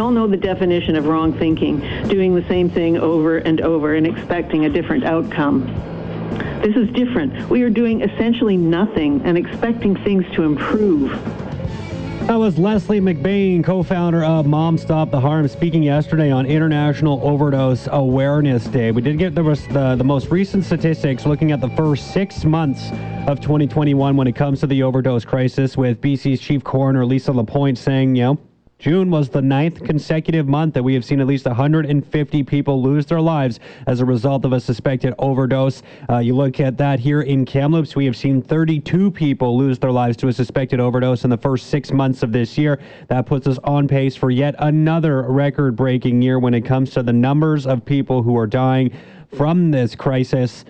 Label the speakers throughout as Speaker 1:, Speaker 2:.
Speaker 1: all know the definition of wrong thinking, doing the same thing over and over and expecting a different outcome. This is different. We are doing essentially nothing and expecting things to improve.
Speaker 2: That was Leslie McBain, co-founder of Mom Stop the Harm, speaking yesterday on International Overdose Awareness Day. We did get the, the, the most recent statistics looking at the first six months of 2021 when it comes to the overdose crisis, with BC's chief coroner Lisa Lapointe saying, you know, June was the ninth consecutive month that we have seen at least 150 people lose their lives as a result of a suspected overdose. Uh, you look at that here in Kamloops, we have seen 32 people lose their lives to a suspected overdose in the first six months of this year. That puts us on pace for yet another record breaking year when it comes to the numbers of people who are dying from this crisis.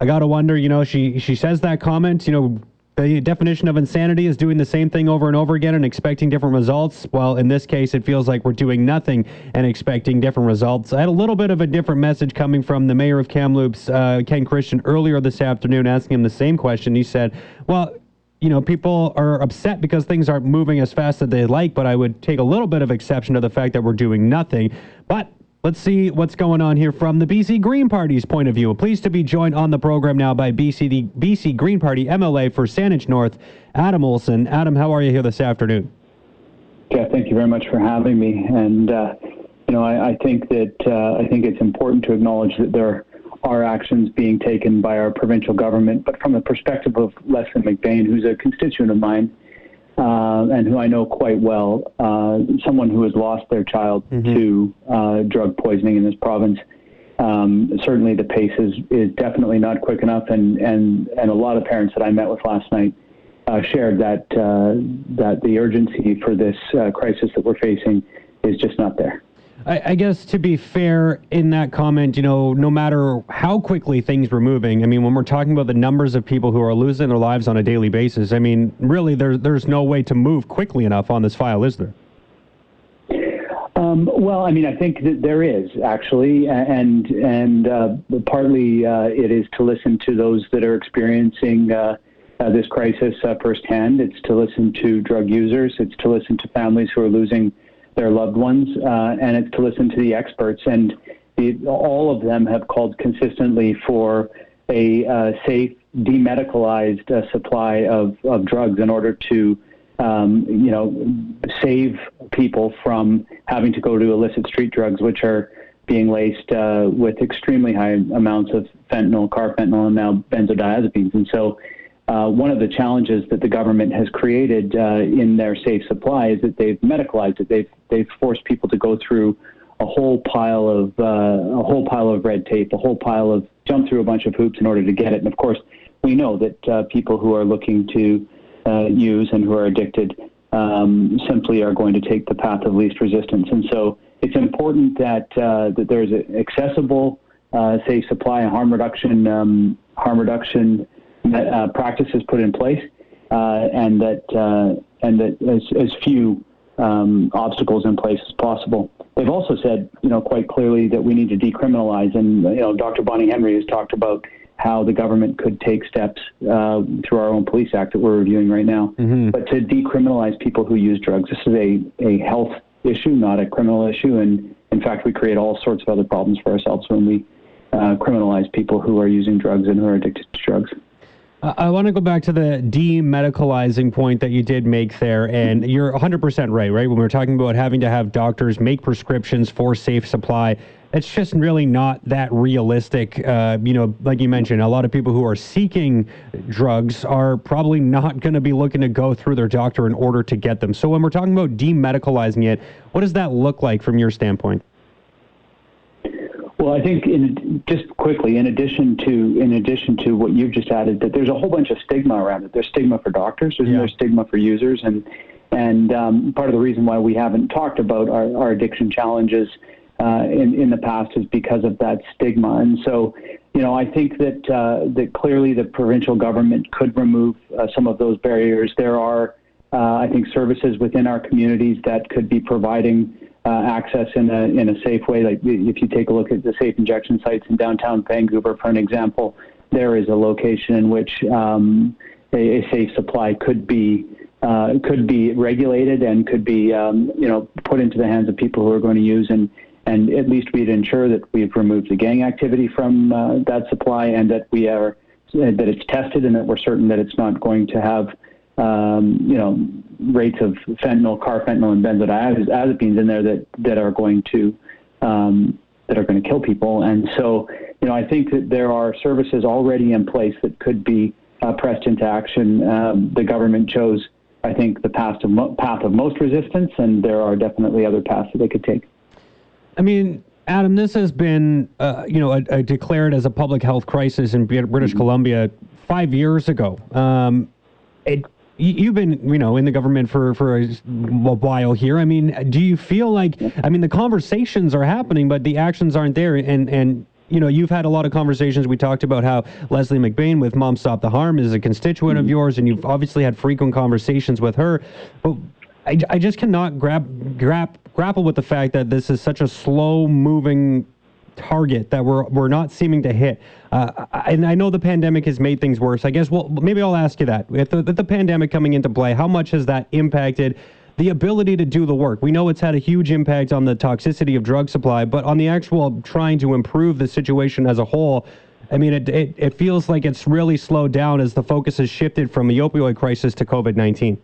Speaker 2: I gotta wonder, you know, she she says that comment, you know, the definition of insanity is doing the same thing over and over again and expecting different results. Well, in this case, it feels like we're doing nothing and expecting different results. I had a little bit of a different message coming from the mayor of Kamloops, uh, Ken Christian, earlier this afternoon, asking him the same question. He said, Well, you know, people are upset because things aren't moving as fast as they like, but I would take a little bit of exception to the fact that we're doing nothing. But Let's see what's going on here from the BC Green Party's point of view. Pleased to be joined on the program now by BC the BC Green Party MLA for Saanich North, Adam Olsen. Adam, how are you here this afternoon?
Speaker 3: Yeah, thank you very much for having me. And uh, you know, I, I think that uh, I think it's important to acknowledge that there are actions being taken by our provincial government, but from the perspective of Leslie McBain, who's a constituent of mine uh, and who I know quite well, uh, someone who has lost their child mm-hmm. to uh, drug poisoning in this province. Um, certainly, the pace is, is definitely not quick enough, and, and, and a lot of parents that I met with last night uh, shared that uh, that the urgency for this uh, crisis that we're facing is just not there.
Speaker 2: I, I, guess to be fair in that comment, you know, no matter how quickly things were moving, I mean, when we're talking about the numbers of people who are losing their lives on a daily basis, I mean, really, there's there's no way to move quickly enough on this file, is there?
Speaker 3: Um, well, I mean, I think that there is actually, and and uh, partly uh, it is to listen to those that are experiencing uh, uh this crisis uh, firsthand. It's to listen to drug users. It's to listen to families who are losing their loved ones, uh, and it's to listen to the experts. And all of them have called consistently for a uh, safe, demedicalized uh, supply of, of drugs in order to, um, you know, save people from having to go to illicit street drugs, which are being laced uh, with extremely high amounts of fentanyl, carfentanil, and now benzodiazepines. And so uh, one of the challenges that the government has created uh, in their safe supply is that they've medicalized it. They've they've forced people to go through a whole pile of uh, a whole pile of red tape, a whole pile of jump through a bunch of hoops in order to get it. And of course, we know that uh, people who are looking to uh, use and who are addicted um, simply are going to take the path of least resistance. And so, it's important that that there's accessible, safe supply and harm reduction um, harm reduction uh, practices put in place, uh, and that uh, and that as, as few um, obstacles in place as possible. They've also said, you know, quite clearly that we need to decriminalize, and you know, Dr. Bonnie Henry has talked about how the government could take steps uh, through our own police act that we're reviewing right now. Mm-hmm. But to decriminalize people who use drugs, this is a, a health issue, not a criminal issue. And in fact, we create all sorts of other problems for ourselves when we uh, criminalize people who are using drugs and who are addicted to drugs.
Speaker 2: I want to go back to the demedicalizing point that you did make there, and you're 100% right, right? When we're talking about having to have doctors make prescriptions for safe supply, it's just really not that realistic. Uh, you know, like you mentioned, a lot of people who are seeking drugs are probably not going to be looking to go through their doctor in order to get them. So when we're talking about demedicalizing it, what does that look like from your standpoint?
Speaker 3: Well, I think in, just quickly, in addition to in addition to what you've just added, that there's a whole bunch of stigma around it. There's stigma for doctors. There's, yeah. there's stigma for users, and and um, part of the reason why we haven't talked about our, our addiction challenges uh, in in the past is because of that stigma. And so, you know, I think that uh, that clearly the provincial government could remove uh, some of those barriers. There are, uh, I think, services within our communities that could be providing uh, access in a in a safe way. Like if you take a look at the safe injection sites in downtown Vancouver, for an example, there is a location in which um, a, a, safe supply could be uh, could be regulated and could be um, you know put into the hands of people who are going to use and and at least we'd ensure that we've removed the gang activity from uh, that supply and that we are that it's tested and that we're certain that it's not going to have um, you know rates of fentanyl, carfentanil, and benzodiazepines in there that that are going to um, that are going to kill people. And so, you know, I think that there are services already in place that could be uh, pressed into action. Um, the government chose, I think, the path of, mo- path of most resistance, and there are definitely other paths that they could take.
Speaker 2: I mean, Adam, this has been, uh, you know, a, a declared as a public health crisis in British mm-hmm. Columbia five years ago. Um, it you've been you know in the government for for a while here i mean do you feel like i mean the conversations are happening but the actions aren't there and and you know you've had a lot of conversations we talked about how leslie mcbain with mom stop the harm is a constituent mm-hmm. of yours and you've obviously had frequent conversations with her but i, I just cannot grab grab grapple with the fact that this is such a slow moving target that we're we're not seeming to hit. Uh, and I know the pandemic has made things worse. I guess well maybe I'll ask you that. With the, with the pandemic coming into play, how much has that impacted? the ability to do the work. We know it's had a huge impact on the toxicity of drug supply, but on the actual trying to improve the situation as a whole, I mean, it, it, it feels like it's really slowed down as the focus has shifted from the opioid crisis to COVID 19.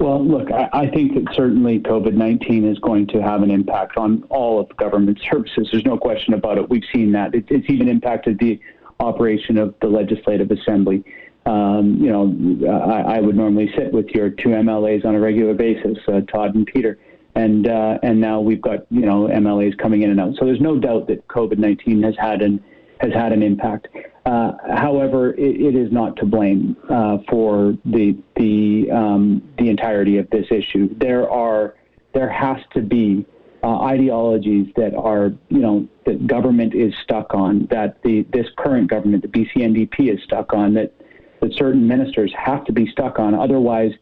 Speaker 3: Well, look, I, I think that certainly COVID 19 is going to have an impact on all of government services. There's no question about it. We've seen that. It, it's even impacted the operation of the Legislative Assembly. Um, you know, I, I, would normally sit with your two MLAs on a regular basis, uh, Todd and Peter, and uh, and now we've got you know MLAs coming in and out. So there's no doubt that COVID 19 has had an has had an impact. Uh, however, it, it is not to blame uh, for the the um, the entirety of this issue. There are there has to be uh, ideologies that are you know that government is stuck on, that the this current government, the BC is stuck on, that that certain ministers have to be stuck on. Otherwise.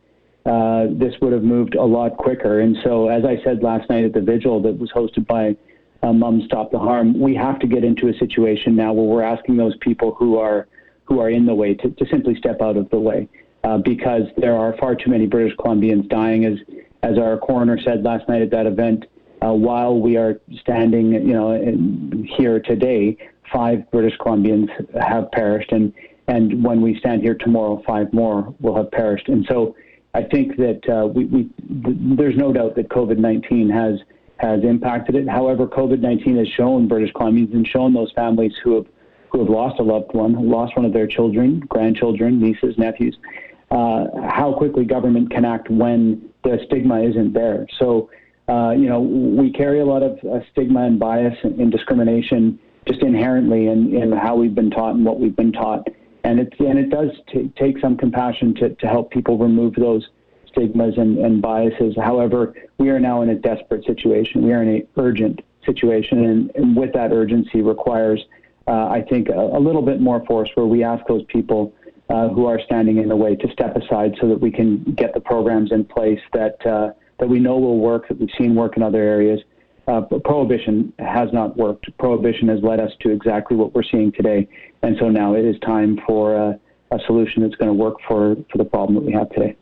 Speaker 3: Uh, this would have moved a lot quicker. And so, as I said last night at the vigil that was hosted by uh, Mom Stop the Harm. We have to get into a situation now where we're asking those people who are who are in the way to, to simply step out of the way uh, because there are far too many British Columbians dying, as as our coroner said last night at that event. Uh, while we are standing, you know, in, here today, five British Columbians have perished, and and when we stand here tomorrow, five more will have perished. And so, I think that uh, we, we th- there's no doubt that COVID-19 has has impacted it. However, COVID-19 has shown British Columbians and shown those families who have who have lost a loved one, lost one of their children, grandchildren, nieces, nephews, uh, how quickly government can act when the stigma isn't there. So, uh, you know, we carry a lot of uh, stigma and bias and, and discrimination just inherently in, in how we've been taught and what we've been taught. And it, and it does t- take some compassion to, to help people remove those stigmas and, and biases. However, we are now in a desperate situation. We are in an urgent situation, and, and with that urgency requires, uh, I think, a, a, little bit more force where we ask those people uh, who are standing in the way to step aside so that we can get the programs in place that uh, that we know will work, that we've seen work in other areas. Uh, prohibition has not worked. Prohibition has led us to exactly what we're seeing today, and so now it is time for a solution that's going to work for, for the problem that we have today.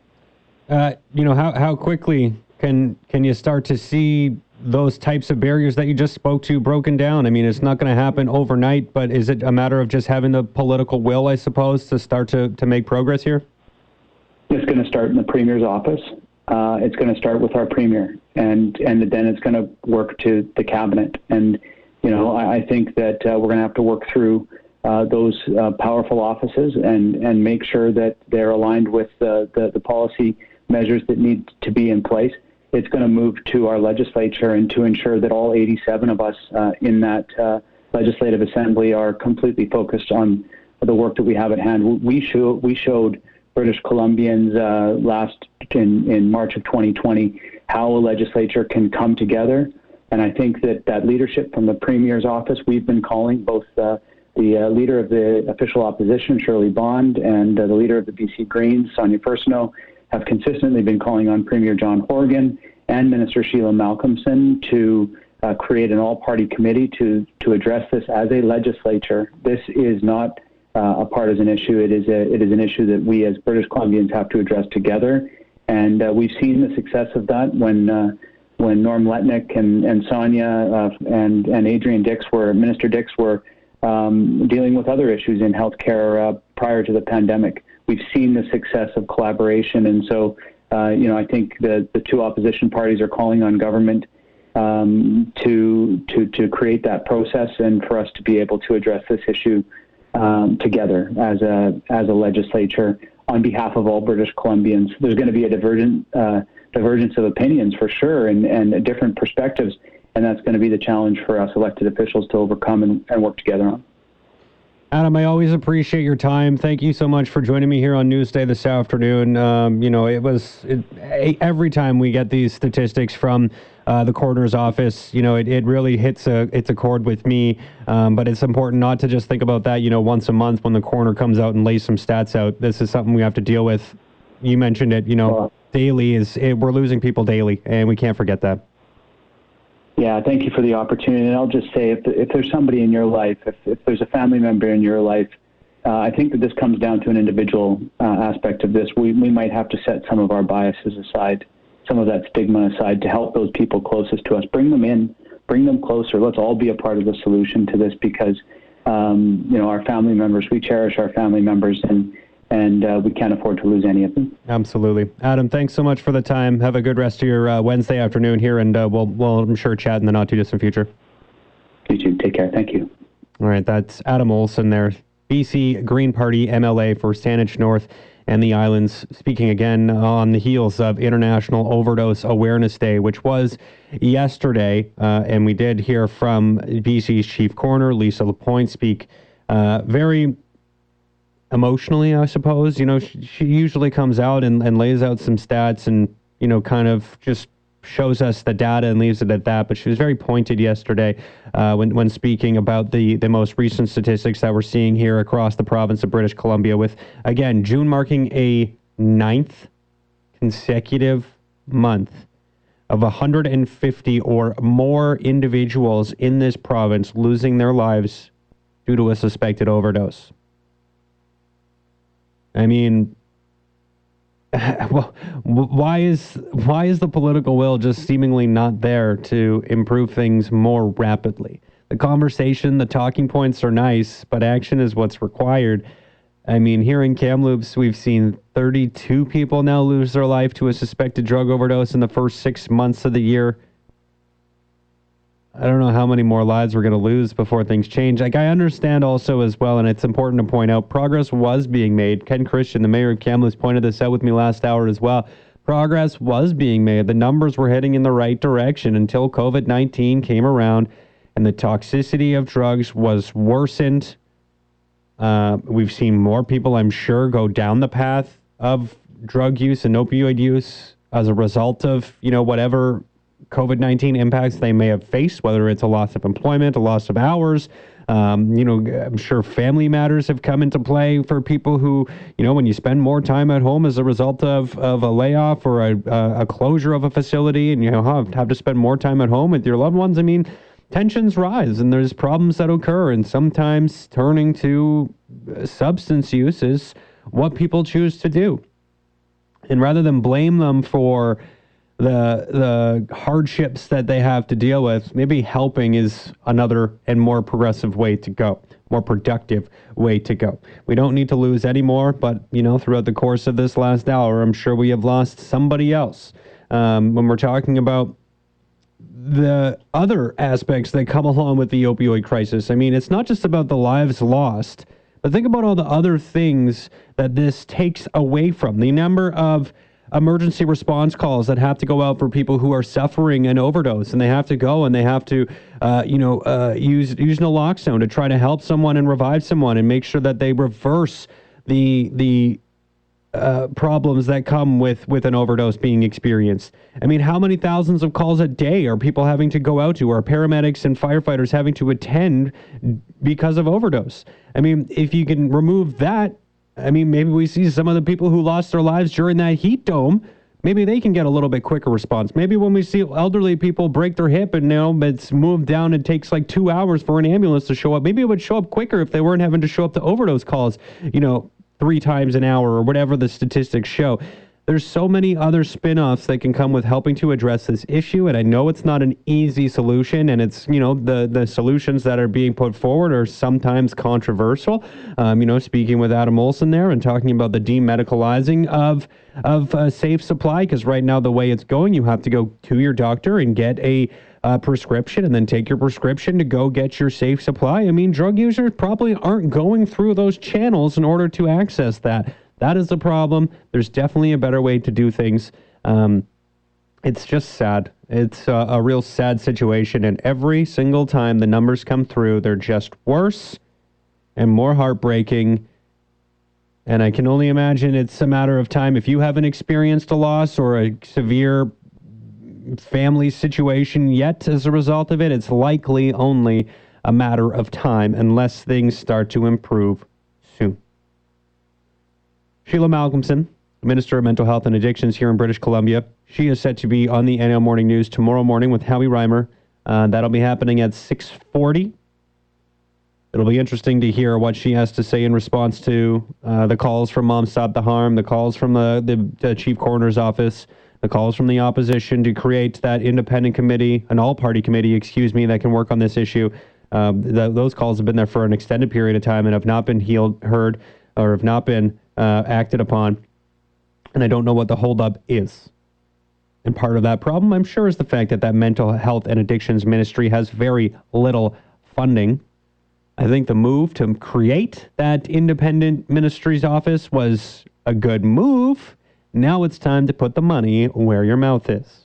Speaker 2: Uh, you know, how, how quickly can can you start to see those types of barriers that you just spoke to broken down? I mean, it's not going to happen overnight, but is it a matter of just having the political will, I suppose, to start to, to make progress here?
Speaker 3: It's going to start in the premier's office. Uh, it's going to start with our premier, and and then it's going to work to the cabinet. And you know, I, I think that uh, we're going to have to work through uh, those uh, powerful offices and and make sure that they're aligned with the, the, the policy measures that need to be in place. It's going to move to our legislature and to ensure that all 87 of us uh, in that uh, legislative assembly are completely focused on the work that we have at hand. We, show, we showed British Columbians uh, last in, in March of 2020 how a legislature can come together. And I think that that leadership from the Premier's office, we've been calling both uh, the uh, leader of the official opposition, Shirley Bond, and uh, the leader of the BC Greens, Sonia Furstenau, have consistently been calling on Premier John Horgan and Minister Sheila Malcolmson to uh, create an all-party committee to to address this as a legislature. This is not uh, a partisan issue. It is a, it is an issue that we as British Columbians have to address together, and uh, we've seen the success of that when uh, when Norm Letnick and and Sonia uh, and and Adrian Dix were Minister Dix were um, dealing with other issues in healthcare uh, prior to the pandemic. We've seen the success of collaboration, and so uh, you know I think the the two opposition parties are calling on government. Um, to to to create that process and for us to be able to address this issue um, together as a as a legislature on behalf of all British Columbians. There's going to be a divergent uh, divergence of opinions for sure, and and different perspectives, and that's going to be the challenge for us elected officials to overcome and, and work together on.
Speaker 2: Adam, I always appreciate your time. Thank you so much for joining me here on Newsday this afternoon. Um, you know, it was it, every time we get these statistics from uh, the coroner's office, you know, it, it really hits a it's a chord with me. Um, but it's important not to just think about that, you know, once a month when the coroner comes out and lays some stats out. This is something we have to deal with. You mentioned it, you know, daily is it, we're losing people daily, and we can't forget that.
Speaker 3: Yeah, thank you for the opportunity. And I'll just say, if, if there's somebody in your life, if, if there's a family member in your life, uh, I think that this comes down to an individual uh, aspect of this. We, we might have to set some of our biases aside, some of that stigma aside to help those people closest to us. Bring them in, bring them closer. Let's all be a part of the solution to this because, um, you know, our family members, we cherish our family members and and uh, we can't afford to lose any of them.
Speaker 2: Absolutely, Adam. Thanks so much for the time. Have a good rest of your uh, Wednesday afternoon here, and uh, we'll we'll I'm sure chat in the not too distant future.
Speaker 3: You too. Take care. Thank you.
Speaker 2: All right, that's Adam Olsen there, BC Green Party MLA for Saanich North and the Islands, speaking again on the heels of International Overdose Awareness Day, which was yesterday, uh, and we did hear from BC's Chief Coroner Lisa Lapointe speak uh, very emotionally, I suppose. You know, she, she usually comes out and, and lays out some stats and, you know, kind of just shows us the data and leaves it at that. But she was very pointed yesterday uh, when, when speaking about the, the most recent statistics that we're seeing here across the province of British Columbia, with, again, June marking a ninth consecutive month of 150 or more individuals in this province losing their lives due to a suspected overdose. I mean, well, why is why is the political will just seemingly not there to improve things more rapidly? The conversation, the talking points are nice, but action is what's required. I mean, here in Kamloops, we've seen 32 people now lose their life to a suspected drug overdose in the first six months of the year. I don't know how many more lives we're going to lose before things change. Like, I understand also as well, and it's important to point out, progress was being made. Ken Christian, the mayor of Kamloops, pointed this out with me last hour as well. Progress was being made. The numbers were heading in the right direction until COVID 19 came around and the toxicity of drugs was worsened. Uh, we've seen more people, I'm sure, go down the path of drug use and opioid use as a result of, you know, whatever COVID 19 impacts they may have faced, whether it's a loss of employment, a loss of hours. Um, you know, I'm sure family matters have come into play for people who, you know, when you spend more time at home as a result of, of a layoff or a, a closure of a facility and you know, have, have to spend more time at home with your loved ones. I mean, tensions rise and there's problems that occur, and sometimes turning to substance use is what people choose to do. And rather than blame them for, the the hardships that they have to deal with, maybe helping is another and more progressive way to go, more productive way to go. We don't need to lose any more, but you know, throughout the course of this last hour, I'm sure we have lost somebody else. Um, when we're talking about the other aspects that come along with the opioid crisis, I mean, it's not just about the lives lost, but think about all the other things that this takes away from the number of emergency response calls that have to go out for people who are suffering an overdose, and they have to go and they have to, uh, you know, uh, use use naloxone to try to help someone and revive someone and make sure that they reverse the the uh, problems that come with with an overdose being experienced. I mean, how many thousands of calls a day are people having to go out to? Are paramedics and firefighters having to attend because of overdose? I mean, if you can remove that I mean, maybe we see some of the people who lost their lives during that heat dome. maybe they can get a little bit quicker response. Maybe when we see elderly people break their hip and you know it's moved down, it takes like two hours for an ambulance to show up. Maybe it would show up quicker if they weren't having to show up to overdose calls, you know, three times an hour or whatever the statistics show. There's so many other spin offs that can come with helping to address this issue. And I know it's not an easy solution. And it's, you know, the, the solutions that are being put forward are sometimes controversial. Um, you know, speaking with Adam Olsen there and talking about the demedicalizing of, of uh, safe supply, because right now, the way it's going, you have to go to your doctor and get a uh, prescription and then take your prescription to go get your safe supply. I mean, drug users probably aren't going through those channels in order to access that. That is the problem. There's definitely a better way to do things. Um, it's just sad. It's a, a real sad situation. And every single time the numbers come through, they're just worse and more heartbreaking. And I can only imagine it's a matter of time. If you haven't experienced a loss or a severe family situation yet as a result of it, it's likely only a matter of time unless things start to improve. Sheila Malcolmson, Minister of Mental Health and Addictions here in British Columbia. She is set to be on the NL Morning News tomorrow morning with Howie Reimer. Uh, that'll be happening at 6:40. It'll be interesting to hear what she has to say in response to uh, the calls from Mom Stop the Harm, the calls from the, the, the chief coroner's office, the calls from the opposition to create that independent committee, an all-party committee, excuse me, that can work on this issue. Um, the, those calls have been there for an extended period of time and have not been healed, heard, or have not been uh, acted upon. And I don't know what the holdup is. And part of that problem, I'm sure, is the fact that that mental health and addictions ministry has very little funding. I think the move to create that independent ministry's office was a good move. Now it's time to put the money where your mouth is.